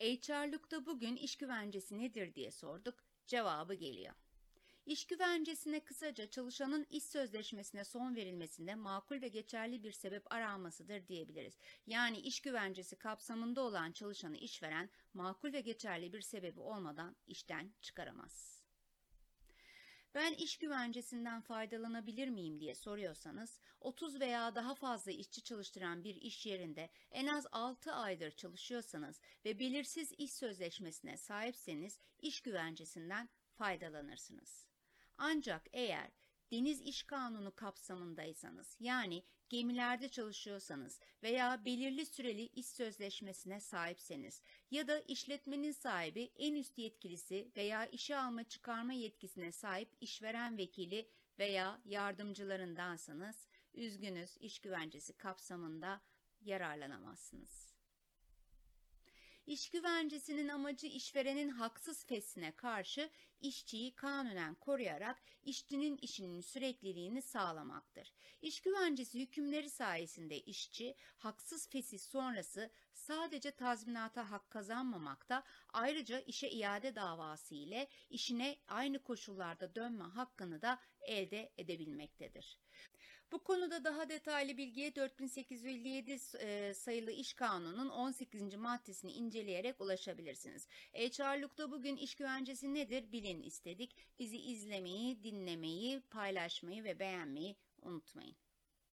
HR'lukta bugün iş güvencesi nedir diye sorduk. Cevabı geliyor. İş güvencesine kısaca çalışanın iş sözleşmesine son verilmesinde makul ve geçerli bir sebep aranmasıdır diyebiliriz. Yani iş güvencesi kapsamında olan çalışanı işveren makul ve geçerli bir sebebi olmadan işten çıkaramaz. Ben iş güvencesinden faydalanabilir miyim diye soruyorsanız, 30 veya daha fazla işçi çalıştıran bir iş yerinde en az 6 aydır çalışıyorsanız ve belirsiz iş sözleşmesine sahipseniz iş güvencesinden faydalanırsınız. Ancak eğer Deniz İş Kanunu kapsamındaysanız yani gemilerde çalışıyorsanız veya belirli süreli iş sözleşmesine sahipseniz ya da işletmenin sahibi en üst yetkilisi veya işe alma çıkarma yetkisine sahip işveren vekili veya yardımcılarındansanız üzgünüz iş güvencesi kapsamında yararlanamazsınız. İş güvencesinin amacı işverenin haksız fesine karşı işçiyi kanunen koruyarak işçinin işinin sürekliliğini sağlamaktır. İş güvencesi hükümleri sayesinde işçi haksız fesih sonrası sadece tazminata hak kazanmamakta ayrıca işe iade davası ile işine aynı koşullarda dönme hakkını da elde edebilmektedir. Bu konuda daha detaylı bilgiye 4857 e, sayılı İş Kanunu'nun 18. maddesini inceleyerek ulaşabilirsiniz. HR'lukta bugün iş güvencesi nedir bilin istedik. Bizi izlemeyi, dinlemeyi, paylaşmayı ve beğenmeyi unutmayın.